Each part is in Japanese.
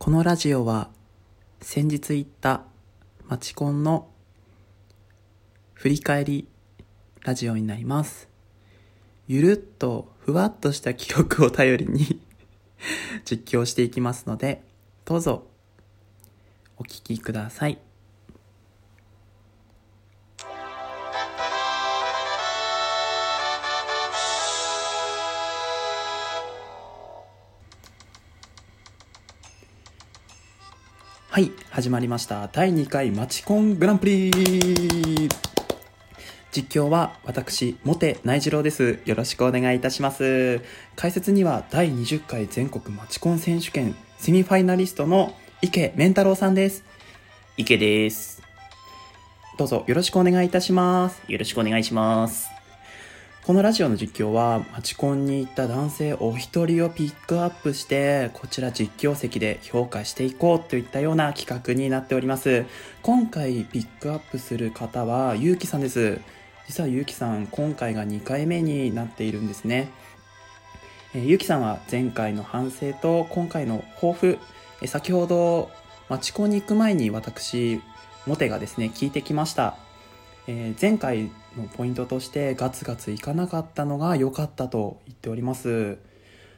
このラジオは先日行ったマチコンの振り返りラジオになります。ゆるっとふわっとした記憶を頼りに実況していきますので、どうぞお聞きください。はい、始まりました。第2回マチコングランプリ実況は私、モテ内次郎です。よろしくお願いいたします。解説には第20回全国マチコン選手権セミファイナリストの池メンタロウさんです。池です。どうぞよろしくお願いいたします。よろしくお願いします。このラジオの実況は、マチコンに行った男性お一人をピックアップして、こちら実況席で評価していこうといったような企画になっております。今回ピックアップする方は、ゆうきさんです。実はゆうきさん、今回が2回目になっているんですね。えーゆうきさんは前回の反省と今回の抱負、えー先ほど、マチコンに行く前に私、モテがですね、聞いてきました。えー前回のポイントとしてガツガツいかなかったのが良かったと言っております。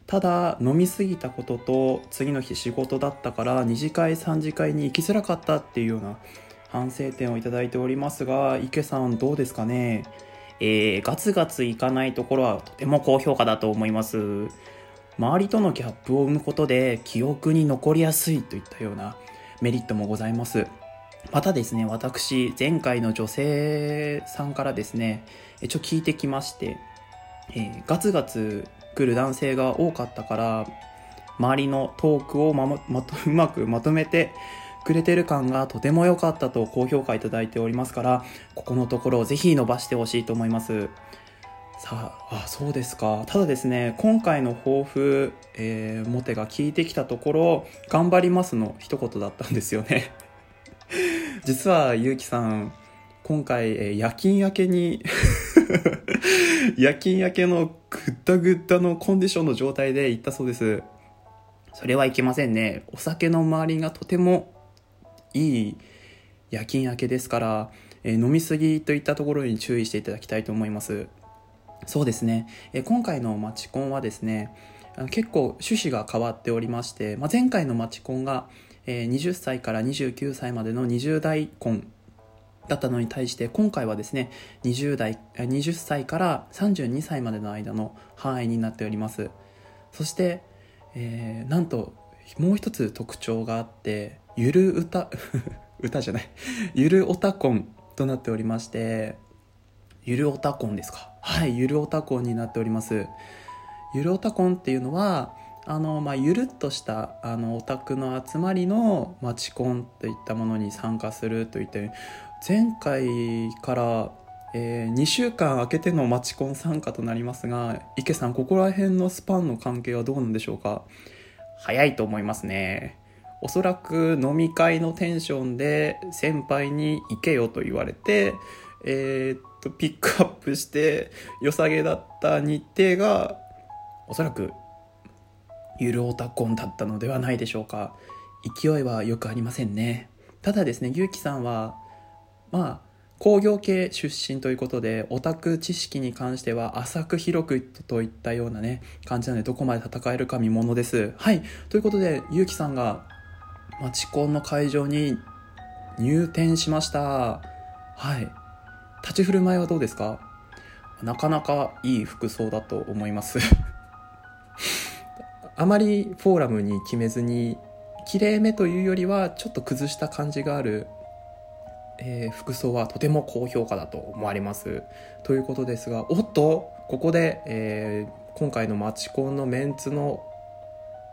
ただ飲みすぎたことと次の日仕事だったから二次会三次会に行きづらかったっていうような反省点をいただいておりますが池さんどうですかね？えー、ガツガツいかないところはとても高評価だと思います。周りとのギャップを生むことで記憶に残りやすいといったようなメリットもございます。またですね私前回の女性さんからですね一応聞いてきまして、えーガツガツ来る男性が多かったから周りのトークをままと うまくまとめてくれてる感がとても良かったと高評価いただいておりますからここのところをぜひ伸ばしてほしいと思います。さああそうですか。ただですね今回の抱負、えーモテが聞いてきたところ「頑張ります」の一言だったんですよね。実はゆうきさん今回、えー夜勤明けに 夜勤明けのぐったぐったのコンディションの状態で行ったそうです。それはいけませんね。お酒の周りがとてもいい夜勤明けですから、えー飲みすぎといったところに注意していただきたいと思います。そうですね、えー今回のマチコンはですね結構趣旨が変わっておりまして、まあ、前回のマチコンが、えー20歳から29歳までの20代婚だったのに対して今回はですね20代20歳から32歳までの間の範囲になっております。そして、えーなんともう一つ特徴があってゆる歌 歌じゃないゆるオタコンとなっておりましてゆるオタコンですか。はいゆるオタコンになっております。ゆるオタコンっていうのはあの、まあ、ゆるっとしたあのオタクの集まりのマチコンといったものに参加するといった前回から、え2週間空けてのマチコン参加となりますが池さんここら辺のスパンの関係はどうなんでしょうか？早いと思いますね。おそらく飲み会のテンションで先輩に行けよと言われて、えーっとピックアップして良さげだった日程がおそらくゆるオタコンだったのではないでしょうか。勢いはよくありませんね。ただですねゆうきさんはまあ工業系出身ということでオタク知識に関しては浅く広くといったようなね感じなのでどこまで戦えるか見ものです。はい。ということでゆうきさんがマチコンの会場に入店しました。はい。立ち振る舞いはどうですか？なかなかいい服装だと思います。あまりフォーラムに決めずに綺麗めというよりはちょっと崩した感じがある、えー服装はとても高評価だと思われます。ということですがおっとここで、えー今回のマチコンのメンツの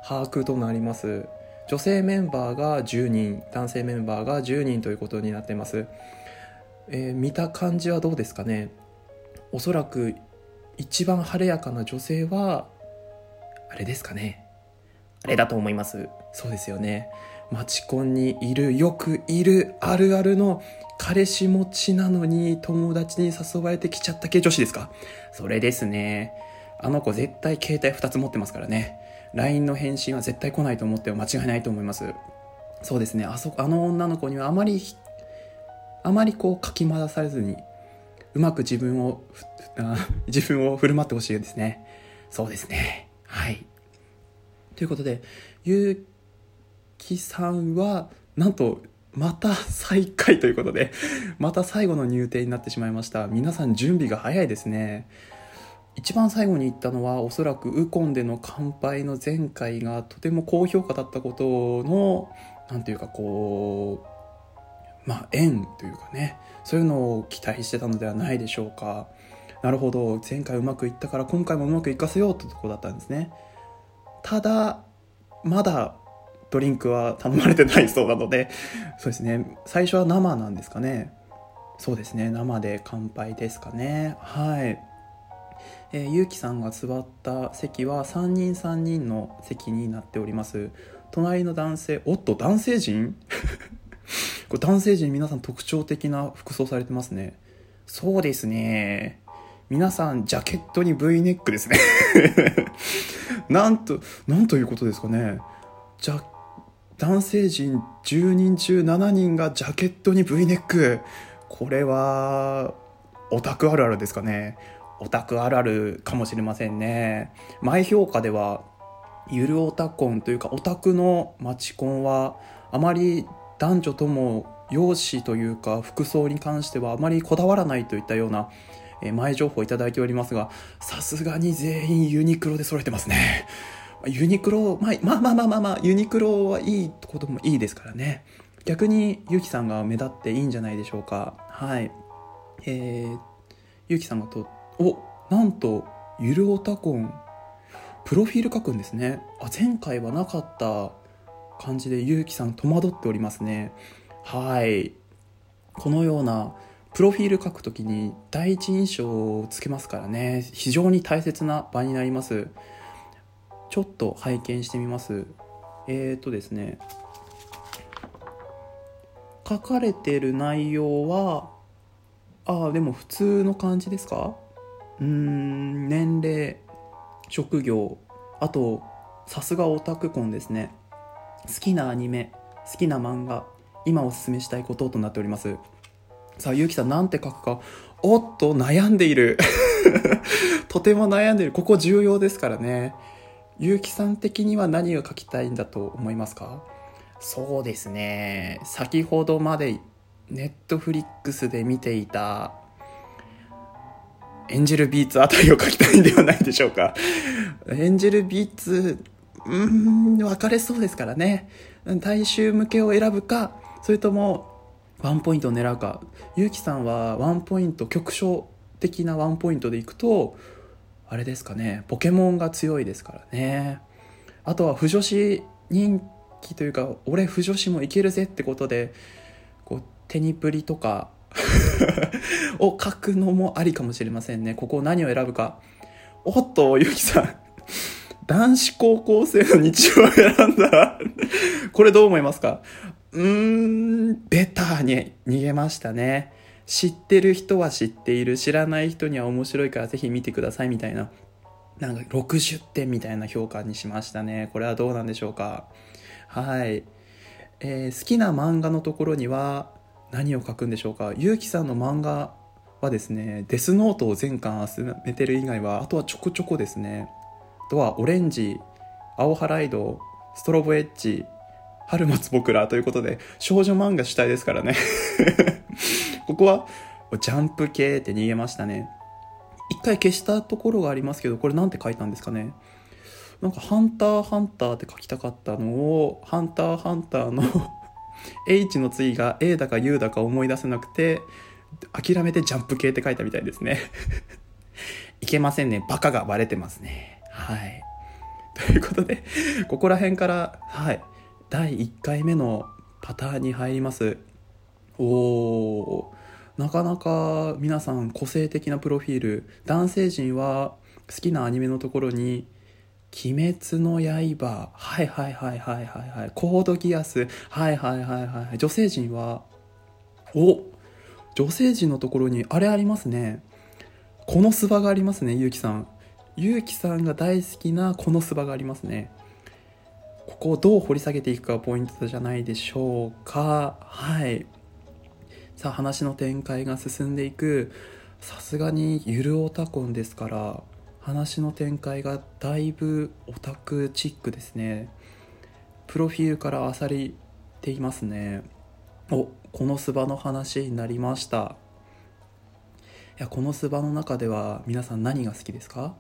把握となります。女性メンバーが10人男性メンバーが10人ということになってます、えー見た感じはどうですかね？おそらく一番晴れやかな女性はあれですかね。あれだと思います。そうですよね。マチコンにいるよくいるあるあるの彼氏持ちなのに友達に誘われてきちゃった系女子ですか？それですね。あの子絶対携帯2つ持ってますからね。LINE の返信は絶対来ないと思っては間違いないと思います。そうですね。あそあの女の子にはあまりあまりこうかき回されずにうまく自分を 自分を振る舞ってほしいですね。そうですねはい。ということでゆうきさんはなんとまた再開ということで また最後の入店になってしまいました。皆さん準備が早いですね。一番最後に言ったのはおそらくウコンでの乾杯の前回がとても高評価だったことの何ていうかこうまあ縁というかね。そういうのを期待してたのではないでしょうか。なるほど前回うまくいったから今回もうまくいかせようってとこだったんですね。ただまだドリンクは頼まれてないそうなのでそうですね。最初は生なんですかね。そうですね。生で乾杯ですかね。はい。えー、ゆうきさんが座った席は3人3人の席になっております。隣の男性おっと男性陣？これ男性陣皆さん特徴的な服装されてますね。そうですね。皆さんジャケットに V ネックですね。なんとなんということですかね。じゃ男性陣10人中7人がジャケットに V ネック。これはオタクあるあるですかね。オタクあるあるかもしれませんね。前評価ではゆるオタコンというかオタクのマチコンはあまり男女とも容姿というか服装に関してはあまりこだわらないといったようなえ前情報いただいておりますがさすがに全員ユニクロで揃えてますね。ユニクロ、まあ、まあまあまあまあまユニクロはいいこともいいですからね。逆にゆうきさんが目立っていいんじゃないでしょうか。はい。えー、ゆきさんがとおなんとゆるオタコンプロフィール書くんですね。あ前回はなかった感じでゆうきさん戸惑っておりますね。はい。このようなプロフィール書くときに第一印象をつけますからね。非常に大切な場になります。ちょっと拝見してみます。えーとですね。書かれてる内容はああでも普通の感じですか？うーん年齢職業あとさすがオタク婚ですね。好きなアニメ好きな漫画今おすすめしたいこととなっております。さあゆうきさん何て書くか。おっと悩んでいる。とても悩んでいる。ここ重要ですからね。ゆうきさん的には何を書きたいんだと思いますか？そうですね。先ほどまでネットフリックスで見ていたエンジェルビーツあたりを書きたいんではないでしょうか。エンジェルビーツ、うーん、分かれそうですからね。大衆向けを選ぶか、それとも、ワンポイントを狙うか。ゆうきさんはワンポイント、局所的なワンポイントでいくと、あれですかね、ポケモンが強いですからね。あとは、不女子人気というか、俺不女子もいけるぜってことで、こう、テニプリとか、を書くのもありかもしれませんね。ここ何を選ぶか。おっと、ゆうきさん。男子高校生の日常を選んだ。これどう思いますか？うーん、ベターに逃げましたね。知ってる人は知っている。知らない人には面白いからぜひ見てくださいみたいな。なんか60点みたいな評価にしましたね。これはどうなんでしょうか。はい。えー、好きな漫画のところには、何を書くんでしょうかゆうきさんの漫画はですねデスノートを全巻集めてる以外はあとはちょこちょこですねあとはオレンジ青ハライドストロボエッジ春松僕らということで少女漫画主体ですからね。ここはジャンプ系って逃げましたね。一回消したところがありますけどこれなんて書いたんですかね。なんか「ハンターハンター」って書きたかったのを「ハンターハンター」の H の次が A だか U だか思い出せなくて諦めてジャンプ系って書いたみたいですね。いけませんね。バカがバレてますね。はい。ということでここら辺からはい。第1回目のパターンに入りますおおなかなか皆さん個性的なプロフィール男性陣は好きなアニメのところに鬼滅の刃。はいはいはいはいはいはい。コードギアス。はいはいはいはい。女性陣は、お女性陣のところにあれありますね。このスバがありますね、ゆうきさん。ゆうきさんが大好きなこのスバがありますねここをどう掘り下げていくかがポイントじゃないでしょうか。はい。さあ話の展開が進んでいく。さすがにゆるオタコンですから話の展開がだいぶオタクチックですね。プロフィールからあさりていますね。おこのスバの話になりました。いやこのスバの中では皆さん何が好きですか？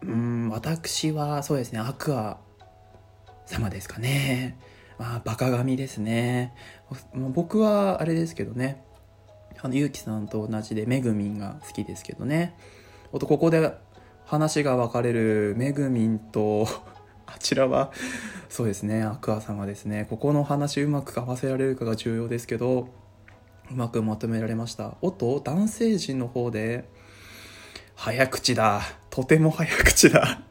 うん私はそうですねアクア。様ですかね。まあバカ神ですね。僕はあれですけどね。あのゆうきさんと同じでめぐみんが好きですけどね。おとここで話が分かれるめぐみんと あちらはそうですね。アクア様ですね。ここの話うまく合わせられるかが重要ですけどうまくまとめられました。おと男性陣の方で早口だ。とても早口だ。